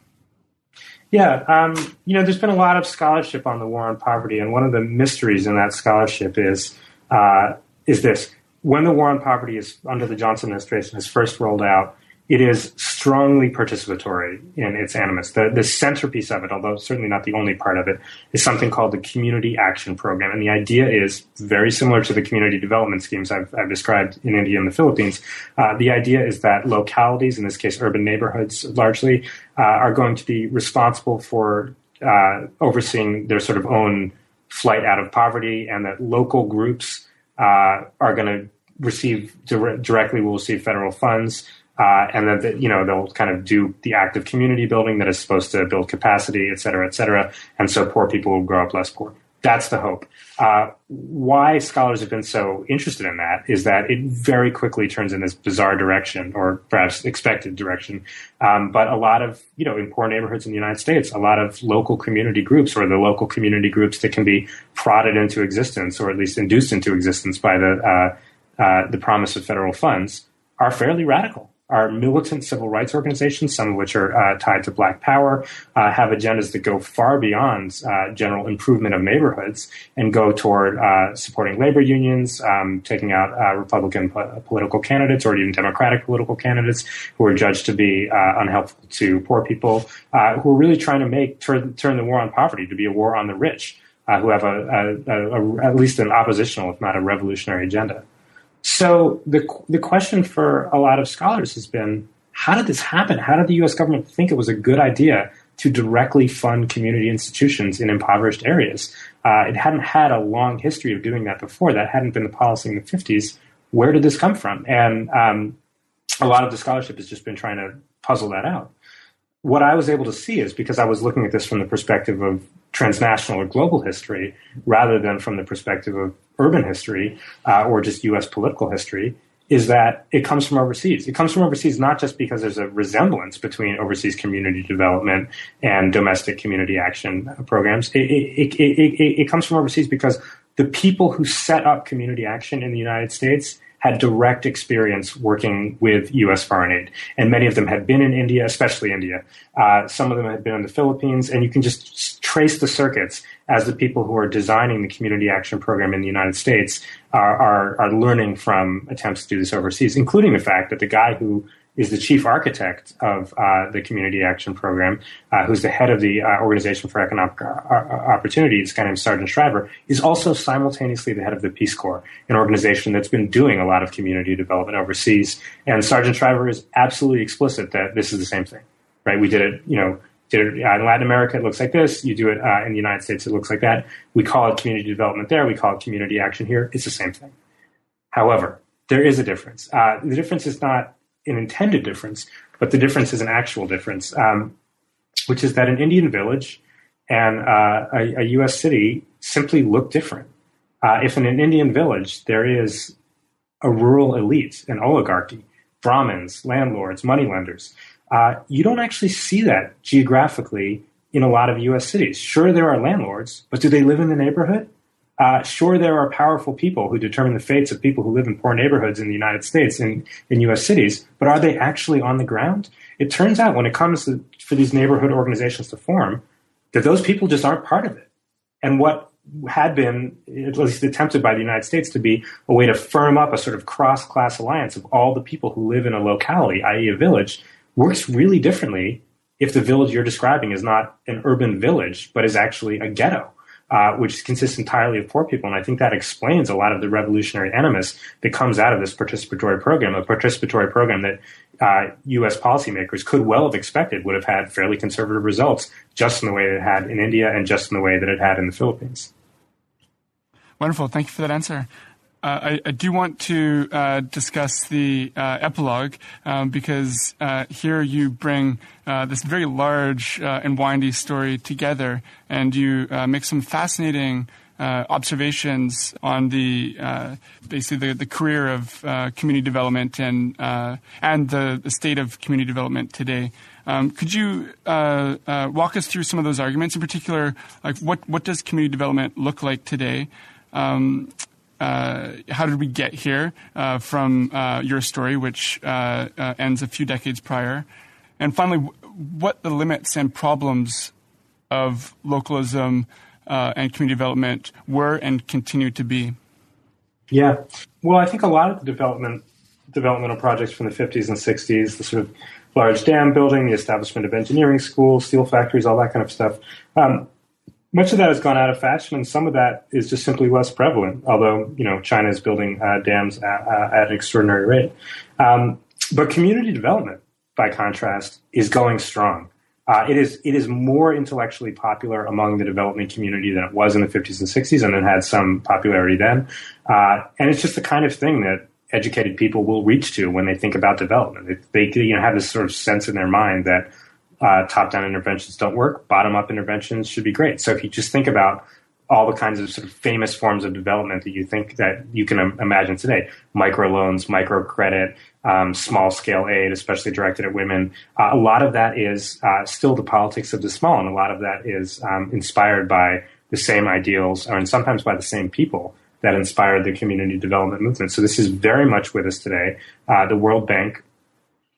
Yeah, um, you know, there's been a lot of scholarship on the war on poverty, and one of the mysteries in that scholarship is uh, is this: when the war on poverty is under the Johnson administration is first rolled out, it is strongly participatory in its animus. The, the centerpiece of it, although certainly not the only part of it, is something called the Community Action Program. And the idea is very similar to the community development schemes I've, I've described in India and the Philippines. Uh, the idea is that localities, in this case urban neighborhoods largely, uh, are going to be responsible for uh, overseeing their sort of own flight out of poverty, and that local groups uh, are going to receive dire- directly will receive federal funds uh, and then you know they'll kind of do the active community building that is supposed to build capacity, et cetera, et cetera. And so poor people will grow up less poor. That's the hope. Uh, why scholars have been so interested in that is that it very quickly turns in this bizarre direction, or perhaps expected direction. Um, but a lot of, you know, in poor neighborhoods in the United States, a lot of local community groups, or the local community groups that can be prodded into existence, or at least induced into existence by the uh, uh, the promise of federal funds, are fairly radical are militant civil rights organizations, some of which are uh, tied to Black Power, uh, have agendas that go far beyond uh, general improvement of neighborhoods and go toward uh, supporting labor unions, um, taking out uh, Republican po- political candidates or even Democratic political candidates who are judged to be uh, unhelpful to poor people, who are really trying to make turn, turn the war on poverty to be a war on the rich, who have a, a, a, at least an oppositional, if not a revolutionary agenda. So the the question for a lot of scholars has been how did this happen? How did the U.S. government think it was a good idea to directly fund community institutions in impoverished areas? Uh, it hadn't had a long history of doing that before. That hadn't been the policy in the 50s. Where did this come from? And um, a lot of the scholarship has just been trying to puzzle that out. What I was able to see is because I was looking at this from the perspective of transnational or global history rather than from the perspective of urban history uh, or just US political history, is that it comes from overseas. It comes from overseas not just because there's a resemblance between overseas community development and domestic community action programs. It, it, it, it, comes from overseas because the people who set up community action in the United States had direct experience working with U.S. foreign aid, and many of them had been in India, especially India. Uh, some of them had been in the Philippines, and you can just trace the circuits as the people who are designing the community action program in the United States are, are, are learning from attempts to do this overseas, including the fact that the guy who is the chief architect of uh, the Community Action Program, uh, who's the head of the uh, Organization for Economic uh, uh, Opportunity, this guy named Sargent Shriver, is also simultaneously the head of the Peace Corps, an organization that's been doing a lot of community development overseas. And Sargent Shriver is absolutely explicit that this is the same thing, right? We did it, you know, did it in Latin America, it looks like this. You do it uh, in the United States, it looks like that. We call it community development there. We call it community action here. It's the same thing. However, there is a difference. the difference is not an intended difference, but the difference is an actual difference, um, which is that an Indian village and uh, a, a, U.S. city simply look different. Uh, if in an Indian village there is a rural elite, an oligarchy, Brahmins, landlords, moneylenders, uh, you don't actually see that geographically in a lot of U.S. cities. Sure, there are landlords, but do they live in the neighborhood? Uh, sure, there are powerful people who determine the fates of people who live in poor neighborhoods in the United States and in U.S. cities, but are they actually on the ground? It turns out when it comes to, for these neighborhood organizations to form, that those people just aren't part of it. And what had been, at least attempted by the United States, to be a way to firm up a sort of cross class alliance of all the people who live in a locality, i.e., a village, works really differently if the village you're describing is not an urban village, but is actually a ghetto uh, which consists entirely of poor people. And I think that explains a lot of the revolutionary animus that comes out of this participatory program, a participatory program that uh, U.S. policymakers could well have expected would have had fairly conservative results, just in the way that it had in India and just in the way that it had in the Philippines. Wonderful. Thank you for that answer. Uh, I, I, do want to uh, discuss the uh, epilogue um, because uh, here you bring uh, this very large uh, and windy story together, and you make some fascinating observations on the basically the, the, career of community development and and the, the, state of community development today. Um, could you walk us through some of those arguments, in particular, like what what does community development look like today? Um, uh, how did we get here uh, from uh, your story, which uh, uh, ends a few decades prior? And finally, what the limits and problems of localism and community development were and continue to be? Yeah. Well, I think a lot of the development developmental projects from the 50s and 60s, the sort of large dam building, the establishment of engineering schools, steel factories, all that kind of stuff, um, much of that has gone out of fashion, and some of that is just simply less prevalent. Although you know China is building uh, dams at, uh, at, an extraordinary rate, um, but community development, by contrast, is going strong. Uh, it is it is more intellectually popular among the development community than it was in the 50s and 60s, and it had some popularity then. Uh, and it's just the kind of thing that educated people will reach to when they think about development. They, they you know have this sort of sense in their mind that uh, top down interventions don't work. Bottom up interventions should be great. So if you just think about all the kinds of sort of famous forms of development that you think that you can imagine today microloans, microcredit, um, small scale aid, especially directed at women. Uh, a lot of that is uh, still the politics of the small, and a lot of that is um, inspired by the same ideals, and sometimes by the same people that inspired the community development movement. So this is very much with us today. Uh, the World Bank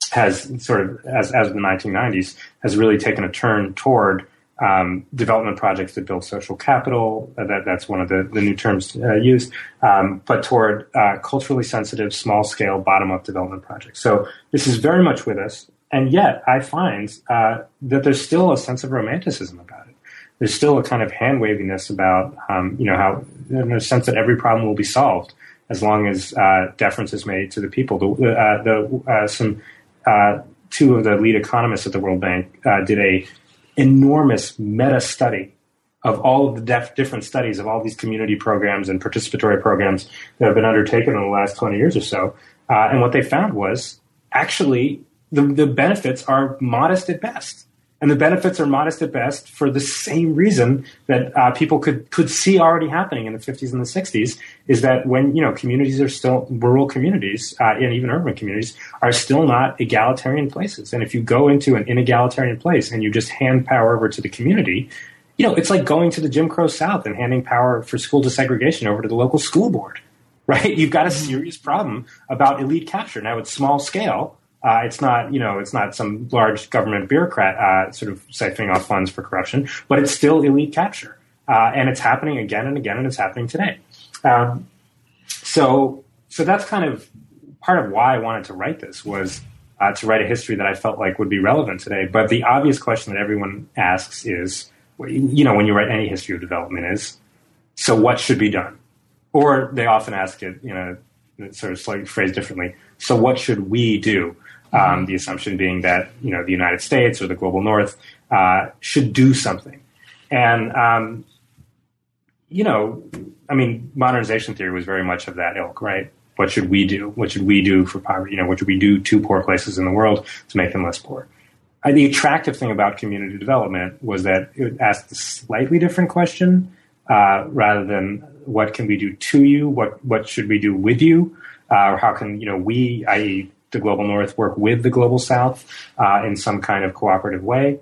has sort of, as, as the 1990s, has really taken a turn toward um, development projects that build social capital. Uh, that, that's one of the, the new terms uh, used, um, but toward uh, culturally sensitive, small scale, bottom up development projects. So this is very much with us. And yet, I find uh, that there's still a sense of romanticism about it. There's still a kind of hand waviness about, um, you know, how, in a sense that every problem will be solved as long as uh, deference is made to the people. The, uh, the some uh, two of the lead economists at the World Bank uh, did a enormous meta study of all of the def- different studies of all these community programs and participatory programs that have been undertaken in the last 20 years or so. Uh, and what they found was actually the, the benefits are modest at best. And the benefits are modest at best for the same reason that uh, people could, could see already happening in the 50s and the 60s is that when, you know, communities are still, rural communities uh, and even urban communities are still not egalitarian places. And if you go into an inegalitarian place and you just hand power over to the community, you know, it's like going to the Jim Crow South and handing power for school desegregation over to the local school board, (laughs) right? You've got a mm-hmm. serious problem about elite capture. Now, it's small scale, uh, it's not, you know, it's not some large government bureaucrat uh, sort of siphoning off funds for corruption, but it's still elite capture, uh, and it's happening again and again, and it's happening today. Um, so, so that's kind of part of why I wanted to write this was uh, to write a history that I felt like would be relevant today. But the obvious question that everyone asks is, you know, when you write any history of development, is so what should be done? Or they often ask it, you know, sort of slightly phrased differently. So what should we do? Um, the assumption being that you know the United States or the global North uh, should do something, and um, you know, I mean, modernization theory was very much of that ilk, right? What should we do? What should we do for poverty? You know, what should we do to poor places in the world to make them less poor? Uh, the attractive thing about community development was that it asked a slightly different question uh, rather than what can we do to you, what what should we do with you, uh, or how can you know we, i.e., the global north work with the global south uh, in some kind of cooperative way.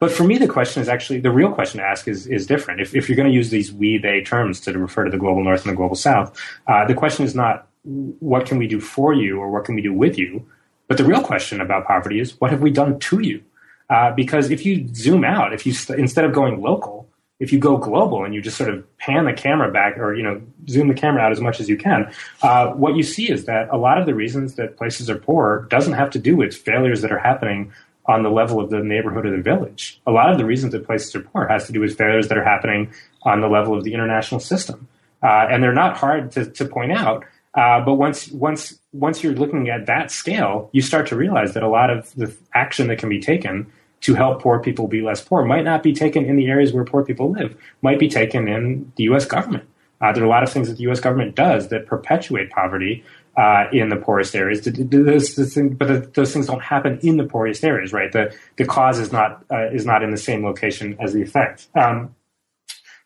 But for me, the question is actually the real question to ask is, is different. If, if you're going to use these we, they terms to refer to the global north and the global south, uh, the question is not what can we do for you or what can we do with you, but the real question about poverty is what have we done to you? Uh, because if you zoom out, if you st- instead of going local, if you go global and you just sort of pan the camera back or you know zoom the camera out as much as you can, uh, what you see is that a lot of the reasons that places are poor doesn't have to do with failures that are happening on the level of the neighborhood or the village. A lot of the reasons that places are poor has to do with failures that are happening on the level of the international system, uh, and they're not hard to, to point out. Uh, but once once once you're looking at that scale, you start to realize that a lot of the action that can be taken to help poor people be less poor might not be taken in the areas where poor people live, might be taken in the U.S. government. Uh, there are a lot of things that the U.S. government does that perpetuate poverty uh, in the poorest areas. but those things don't happen in the poorest areas, right? The the cause is not uh, is not in the same location as the effect. Um,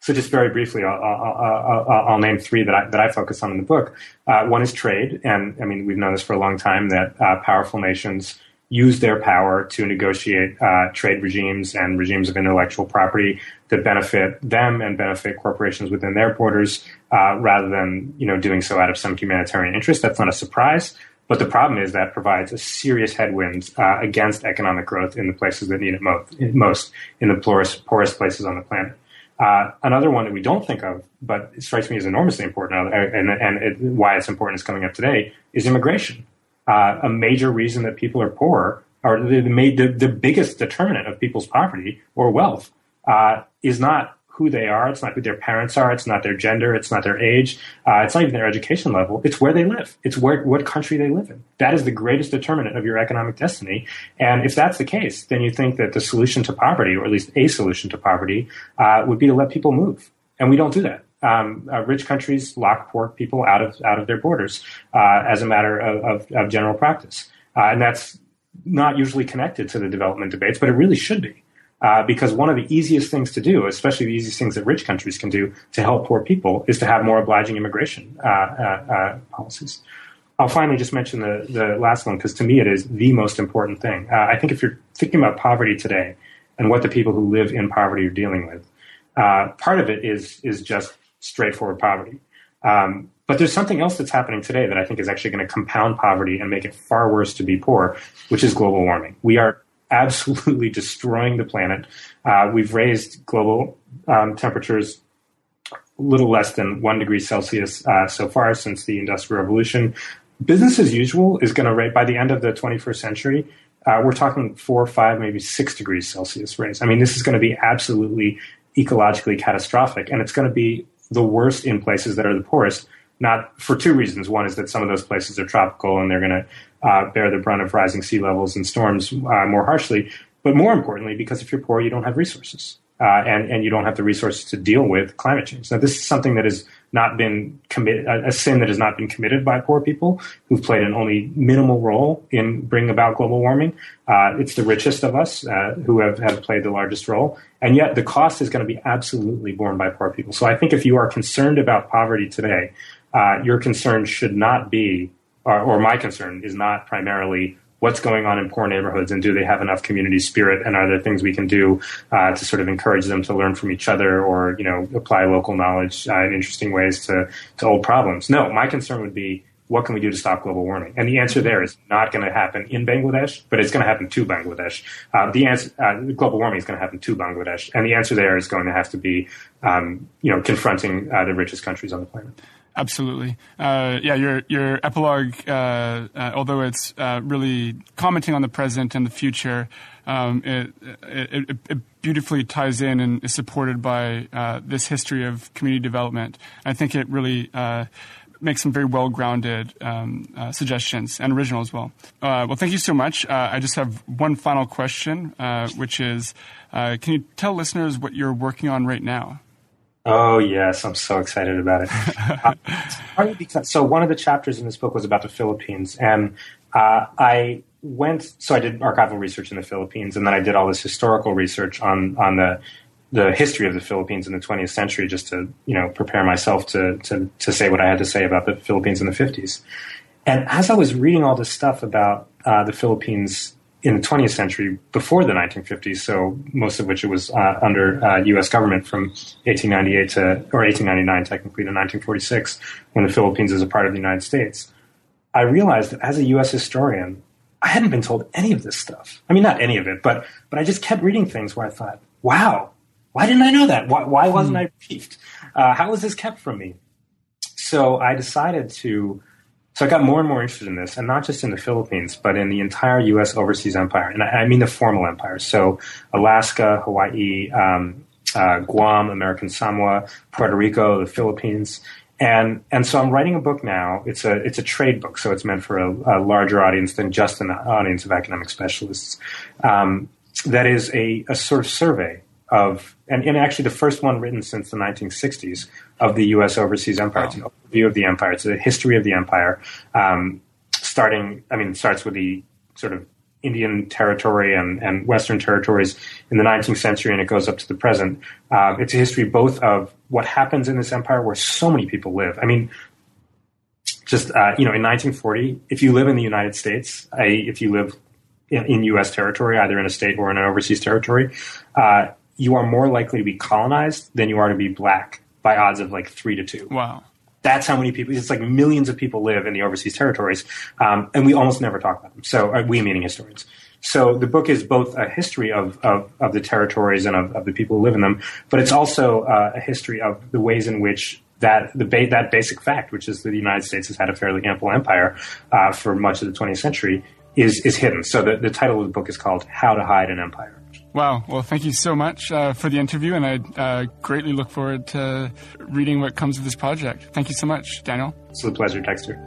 so just very briefly, I'll, I'll, I'll, I'll, name three that I, that I focus on in the book. Uh, one is trade, and I mean we've known this for a long time that uh, powerful nations use their power to negotiate uh, trade regimes and regimes of intellectual property that benefit them and benefit corporations within their borders, uh, rather than you know doing so out of some humanitarian interest. That's not a surprise. But the problem is that provides a serious headwind uh, against economic growth in the places that need it most, most in the poorest, poorest places on the planet. Uh, another one that we don't think of, but it strikes me as enormously important, and, and it, why it's important is coming up today, is immigration uh, a major reason that people are poor, or the, the, the biggest determinant of people's poverty or wealth, uh, is not who they are. It's not who their parents are. It's not their gender. It's not their age. Uh, it's not even their education level. It's where they live. It's where what country they live in. That is the greatest determinant of your economic destiny. And if that's the case, then you think that the solution to poverty, or at least a solution to poverty, uh, would be to let people move. And we don't do that um, uh, rich countries lock poor people out of out of their borders uh, as a matter of, of, of general practice, uh, and that's not usually connected to the development debates, but it really should be. Uh, because one of the easiest things to do, especially the easiest things that rich countries can do to help poor people, is to have more obliging immigration uh, uh, policies. I'll finally just mention the, the last one because to me it is the most important thing. I think if you're thinking about poverty today and what the people who live in poverty are dealing with, part of it is is just straightforward poverty. Um, but there's something else that's happening today that I think is actually going to compound poverty and make it far worse to be poor, which is global warming. We are absolutely (laughs) destroying the planet. Uh, we've raised global um, temperatures a little less than one degree Celsius uh, so far since the Industrial Revolution. Business as usual is going to rate by the end of the 21st century. Uh, we're talking four, five, maybe six degrees Celsius raise. I mean, this is going to be absolutely ecologically catastrophic, and it's going to be the worst in places that are the poorest not for two reasons. One is that some of those places are tropical and they're going to uh, bear the brunt of rising sea levels and storms uh, more harshly. But more importantly, because if you're poor, you don't have resources. Uh, and, and you don't have the resources to deal with climate change. Now, this is something that has not been committed, a, a, sin that has not been committed by poor people who've played an only minimal role in bringing about global warming. Uh, it's the richest of us uh, who have, have played the largest role. And yet the cost is going to be absolutely borne by poor people. So I think if you are concerned about poverty today, uh, your concern should not be, or, or my concern is not primarily what's going on in poor neighborhoods and do they have enough community spirit and are there things we can do uh, to sort of encourage them to learn from each other or you know apply local knowledge uh, in interesting ways to, to old problems no my concern would be what can we do to stop global warming? And the answer there is not going to happen in Bangladesh, but it's going to happen to Bangladesh. Uh, the answer, uh, global warming is going to happen to Bangladesh, and the answer there is going to have to be, um, you know, confronting uh, the richest countries on the planet. Absolutely. Uh, yeah, your your epilogue, uh, uh, although it's uh, really commenting on the present and the future, um, it, it, it, beautifully ties in and is supported by uh, this history of community development. I think it really uh, makes some very well grounded um, suggestions and original as well. well, thank you so much. I just have one final question, which is, can you tell listeners what you're working on right now? Oh yes, I'm so excited about it. (laughs) uh, because, so one of the chapters in this book was about the Philippines, and uh, I went. So I did archival research in the Philippines, and then I did all this historical research on on the the history of the Philippines in the 20th century, just to you know prepare myself to to to say what I had to say about the Philippines in the 50s. And as I was reading all this stuff about uh, the Philippines in the 20th century before the 1950s, so most of which it was uh, under uh, U.S. government from 1898 to or 1899 technically to 1946, when the Philippines is a part of the United States. I realized that as a U.S. historian, I hadn't been told any of this stuff. I mean, not any of it, but but I just kept reading things where I thought, "Wow, why didn't I know that? Why, why wasn't hmm. I briefed? Uh, how was this kept from me?" So I decided to so I got more and more interested in this, and not just in the Philippines, but in the entire U.S. overseas empire. And I, I mean the formal empire. So Alaska, Hawaii, um, uh, Guam, American Samoa, Puerto Rico, the Philippines. And, and so I'm writing a book now. It's a, it's a trade book, so it's meant for a, a larger audience than just an audience of academic specialists. Um, that is a, a sort of survey of, and, and, actually the first one written since the 1960s of the U.S. overseas empire. It's an overview of the empire. It's a history of the empire, um, starting. I mean, it starts with the sort of Indian territory and, and Western territories in the 19th century, and it goes up to the present. Uh, it's a history both of what happens in this empire, where so many people live. I mean, just uh, you know, in 1940, if you live in the United States, I, if you live in, in, U.S. territory, either in a state or in an overseas territory, uh, you are more likely to be colonized than you are to be black by odds of like three to two. Wow. That's how many people. It's like millions of people live in the overseas territories, um, and we almost never talk about them. So uh, we, meaning historians. So the book is both a history of, of, of the territories and of, of, the people who live in them, but it's also uh, a history of the ways in which that the ba- that basic fact, which is that the United States has had a fairly ample empire uh, for much of the 20th century, is is hidden. So the, the title of the book is called "How to Hide an Empire." Wow. Well, thank you so much uh, for the interview, and I uh, greatly look forward to reading what comes of this project. Thank you so much, Daniel. It's a pleasure, Dexter.